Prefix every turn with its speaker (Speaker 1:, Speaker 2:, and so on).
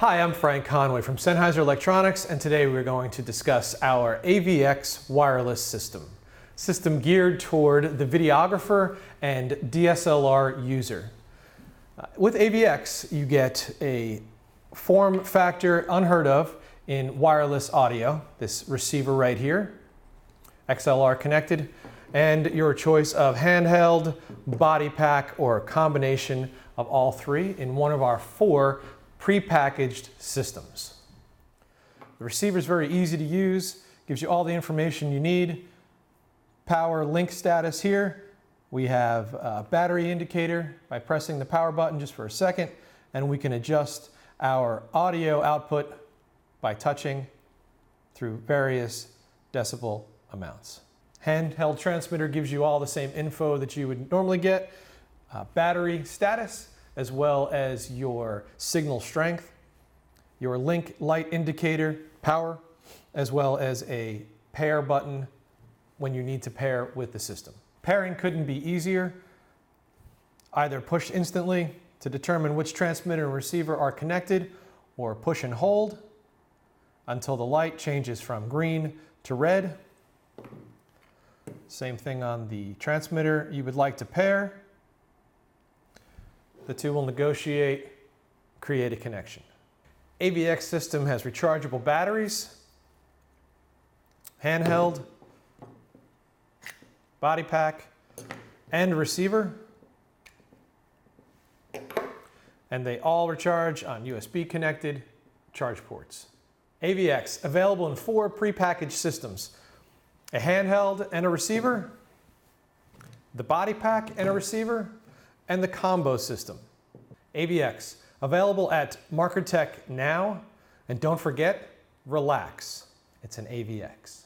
Speaker 1: Hi, I'm Frank Conway from Sennheiser Electronics, and today we're going to discuss our AVX wireless system. System geared toward the videographer and DSLR user. Uh, with AVX, you get a form factor unheard of in wireless audio, this receiver right here, XLR connected, and your choice of handheld, body pack, or a combination of all three in one of our four prepackaged systems. The receiver is very easy to use, gives you all the information you need. Power link status here. We have a battery indicator by pressing the power button just for a second, and we can adjust our audio output by touching through various decibel amounts. Handheld transmitter gives you all the same info that you would normally get. Uh, battery status, as well as your signal strength, your link light indicator power, as well as a pair button when you need to pair with the system. Pairing couldn't be easier. Either push instantly to determine which transmitter and receiver are connected, or push and hold until the light changes from green to red. Same thing on the transmitter you would like to pair. The two will negotiate, create a connection. AVX system has rechargeable batteries, handheld, body pack, and receiver. And they all recharge on USB connected charge ports. AVX, available in four prepackaged systems. A handheld and a receiver, the body pack and a receiver, and the combo system. AVX, available at Markertek now. And don't forget, relax. It's an AVX.